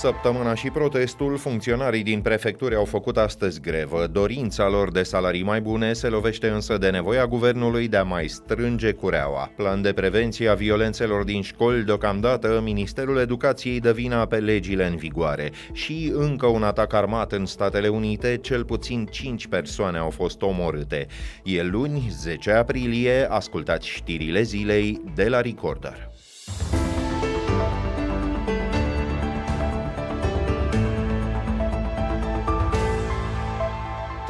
Săptămâna și protestul, funcționarii din prefecturi au făcut astăzi grevă. Dorința lor de salarii mai bune se lovește însă de nevoia guvernului de a mai strânge cureaua. Plan de prevenție a violențelor din școli, deocamdată Ministerul Educației dă vina pe legile în vigoare. Și încă un atac armat în Statele Unite, cel puțin 5 persoane au fost omorâte. E luni, 10 aprilie, ascultați știrile zilei de la Recorder.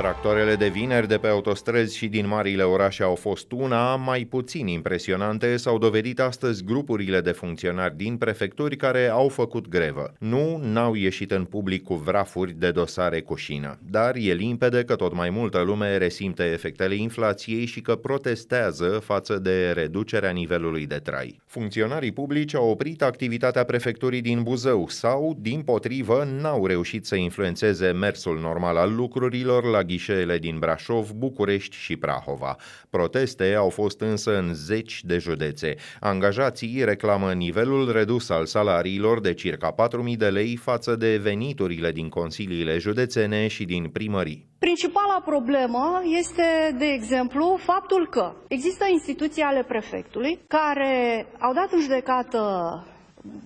Tractoarele de vineri de pe autostrăzi și din marile orașe au fost una, mai puțin impresionante s-au dovedit astăzi grupurile de funcționari din prefecturi care au făcut grevă. Nu, n-au ieșit în public cu vrafuri de dosare cu șină, dar e limpede că tot mai multă lume resimte efectele inflației și că protestează față de reducerea nivelului de trai. Funcționarii publici au oprit activitatea prefecturii din Buzău sau, din potrivă, n-au reușit să influențeze mersul normal al lucrurilor la ghișeele din Brașov, București și Prahova. Proteste au fost însă în zeci de județe. Angajații reclamă nivelul redus al salariilor de circa 4.000 de lei față de veniturile din consiliile județene și din primării. Principala problemă este, de exemplu, faptul că există instituții ale prefectului care au dat în judecată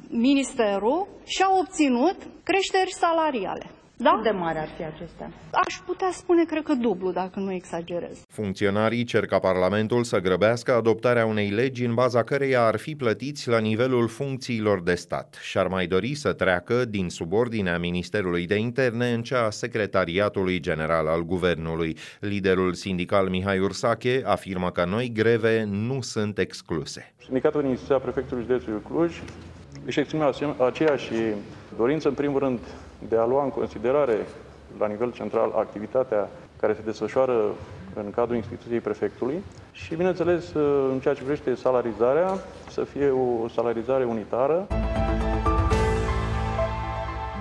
ministerul și au obținut creșteri salariale. Da? Cât de mari ar fi acestea? Aș putea spune, cred că dublu, dacă nu exagerez. Funcționarii cer ca Parlamentul să grăbească adoptarea unei legi în baza căreia ar fi plătiți la nivelul funcțiilor de stat și ar mai dori să treacă din subordinea Ministerului de Interne în cea a Secretariatului General al Guvernului. Liderul sindical Mihai Ursache afirmă că noi greve nu sunt excluse. Sindicatul din Prefectului Județului Cluj își exprimă aceeași dorință, în primul rând, de a lua în considerare la nivel central activitatea care se desfășoară în cadrul instituției prefectului și, bineînțeles, în ceea ce privește salarizarea, să fie o salarizare unitară.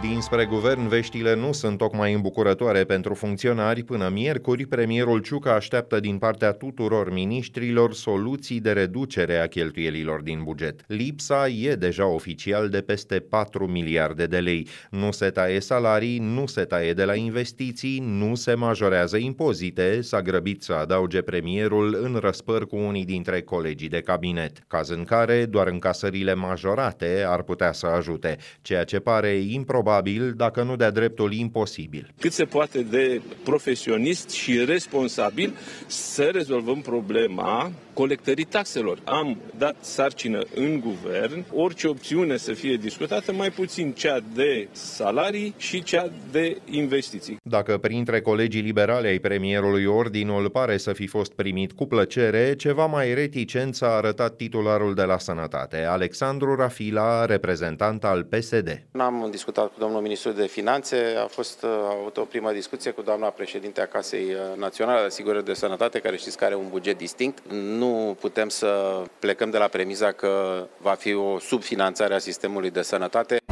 Dinspre guvern, veștile nu sunt tocmai îmbucurătoare pentru funcționari. Până miercuri, premierul Ciucă așteaptă din partea tuturor miniștrilor soluții de reducere a cheltuielilor din buget. Lipsa e deja oficial de peste 4 miliarde de lei. Nu se taie salarii, nu se taie de la investiții, nu se majorează impozite, s-a grăbit să adauge premierul în răspăr cu unii dintre colegii de cabinet, caz în care doar încasările majorate ar putea să ajute, ceea ce pare improbabil probabil, dacă nu de-a dreptul imposibil. Cât se poate de profesionist și responsabil să rezolvăm problema colectării taxelor. Am dat sarcină în guvern, orice opțiune să fie discutată, mai puțin cea de salarii și cea de investiții. Dacă printre colegii liberale ai premierului ordinul pare să fi fost primit cu plăcere, ceva mai reticent s-a arătat titularul de la Sănătate, Alexandru Rafila, reprezentant al PSD. N-am discutat cu domnul ministru de finanțe, a fost a avut o primă discuție cu doamna președinte a Casei Naționale de Asigurări de Sănătate, care știți că are un buget distinct. Nu putem să plecăm de la premiza că va fi o subfinanțare a sistemului de sănătate.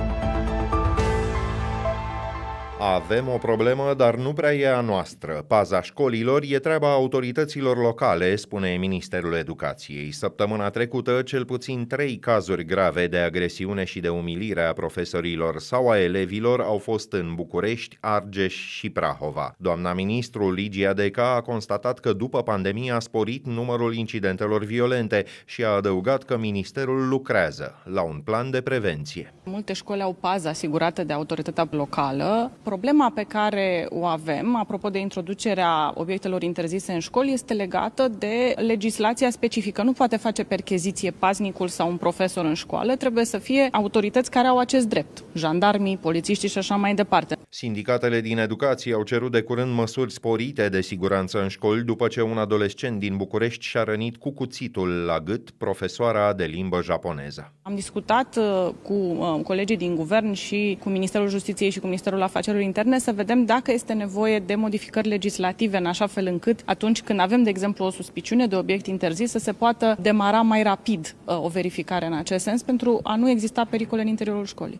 Avem o problemă, dar nu prea e a noastră. Paza școlilor e treaba autorităților locale, spune Ministerul Educației. Săptămâna trecută, cel puțin trei cazuri grave de agresiune și de umilire a profesorilor sau a elevilor au fost în București, Argeș și Prahova. Doamna ministru Ligia Deca a constatat că după pandemie a sporit numărul incidentelor violente și a adăugat că ministerul lucrează la un plan de prevenție. Multe școli au pază asigurată de autoritatea locală Problema pe care o avem, apropo de introducerea obiectelor interzise în școli, este legată de legislația specifică. Nu poate face percheziție paznicul sau un profesor în școală, trebuie să fie autorități care au acest drept, jandarmii, polițiștii și așa mai departe. Sindicatele din educație au cerut de curând măsuri sporite de siguranță în școli după ce un adolescent din București și-a rănit cu cuțitul la gât profesoara de limbă japoneză. Am discutat uh, cu uh, colegii din guvern și cu Ministerul Justiției și cu Ministerul Afacerilor interne să vedem dacă este nevoie de modificări legislative în așa fel încât atunci când avem, de exemplu, o suspiciune de obiect interzis să se poată demara mai rapid uh, o verificare în acest sens pentru a nu exista pericole în interiorul școlii.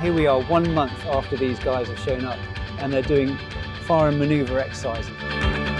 Here we are one month after these guys have shown up and they're doing foreign maneuver exercises.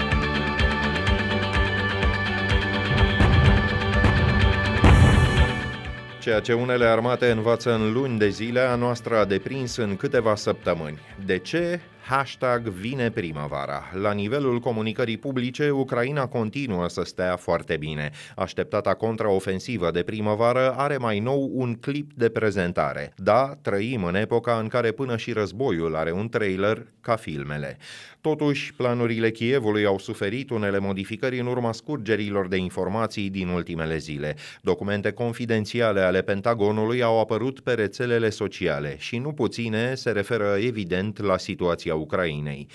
Ceea ce unele armate învață în luni de zile, a noastră a deprins în câteva săptămâni. De ce? Hashtag vine primăvara. La nivelul comunicării publice, Ucraina continuă să stea foarte bine. Așteptata contraofensivă de primăvară are mai nou un clip de prezentare. Da, trăim în epoca în care până și războiul are un trailer ca filmele. Totuși, planurile Kievului au suferit unele modificări în urma scurgerilor de informații din ultimele zile. Documente confidențiale ale Pentagonului au apărut pe rețelele sociale și nu puține se referă evident la situația Ucrainei.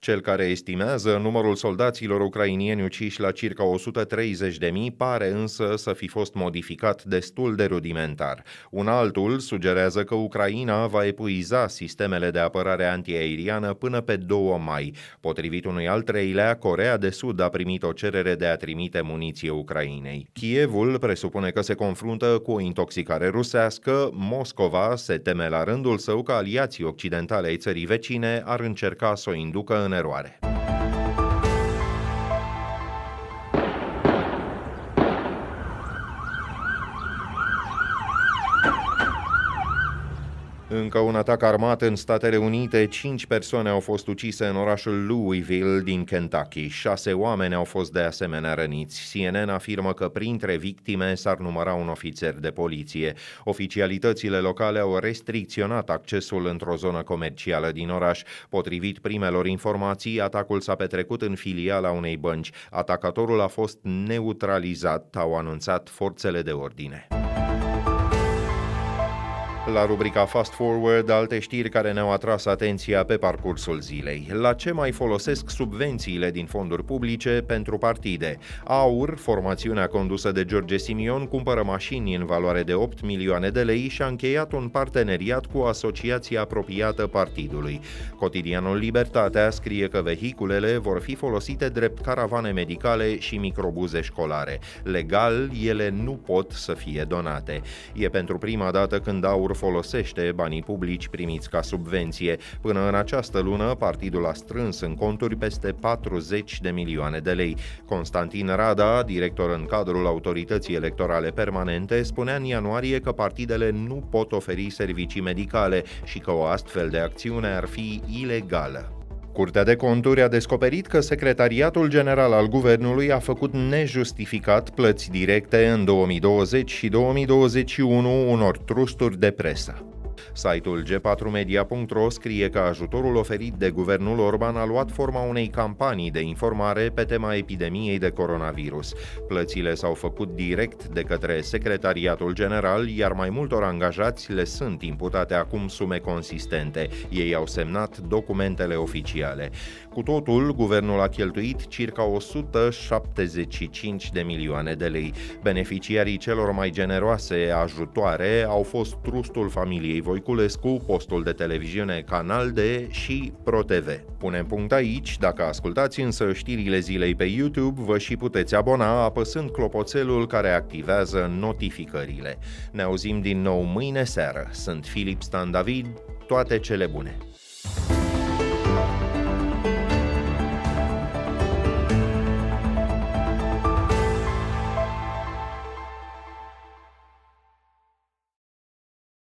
Cel care estimează numărul soldaților ucrainieni uciși la circa 130 de mii pare însă să fi fost modificat destul de rudimentar. Un altul sugerează că Ucraina va epuiza sistemele de apărare antiaeriană până pe 2 mai. Potrivit unui al treilea, Corea de Sud a primit o cerere de a trimite muniție Ucrainei. Kievul presupune că se confruntă cu o intoxicare rusească, Moscova se teme la rândul său că aliații occidentale ai țării vecine ar încerca să o inducă în în eroare. Încă un atac armat în Statele Unite, cinci persoane au fost ucise în orașul Louisville din Kentucky. Șase oameni au fost de asemenea răniți. CNN afirmă că printre victime s-ar număra un ofițer de poliție. Oficialitățile locale au restricționat accesul într-o zonă comercială din oraș. Potrivit primelor informații, atacul s-a petrecut în filiala unei bănci. Atacatorul a fost neutralizat, au anunțat forțele de ordine. La rubrica Fast Forward, alte știri care ne-au atras atenția pe parcursul zilei. La ce mai folosesc subvențiile din fonduri publice pentru partide? AUR, formațiunea condusă de George Simion, cumpără mașini în valoare de 8 milioane de lei și a încheiat un parteneriat cu o asociație apropiată partidului. Cotidianul Libertatea scrie că vehiculele vor fi folosite drept caravane medicale și microbuze școlare. Legal, ele nu pot să fie donate. E pentru prima dată când AUR folosește banii publici primiți ca subvenție. Până în această lună, partidul a strâns în conturi peste 40 de milioane de lei. Constantin Rada, director în cadrul Autorității Electorale Permanente, spunea în ianuarie că partidele nu pot oferi servicii medicale și că o astfel de acțiune ar fi ilegală. Curtea de conturi a descoperit că Secretariatul General al Guvernului a făcut nejustificat plăți directe în 2020 și 2021 unor trusturi de presă. Site-ul g4media.ro scrie că ajutorul oferit de guvernul Orban a luat forma unei campanii de informare pe tema epidemiei de coronavirus. Plățile s-au făcut direct de către Secretariatul General, iar mai multor angajați le sunt imputate acum sume consistente. Ei au semnat documentele oficiale. Cu totul, guvernul a cheltuit circa 175 de milioane de lei. Beneficiarii celor mai generoase ajutoare au fost trustul familiei Voiculescu, postul de televiziune Canal D și ProTV. Punem punct aici, dacă ascultați însă știrile zilei pe YouTube, vă și puteți abona apăsând clopoțelul care activează notificările. Ne auzim din nou mâine seară. Sunt Filip Stan David, toate cele bune!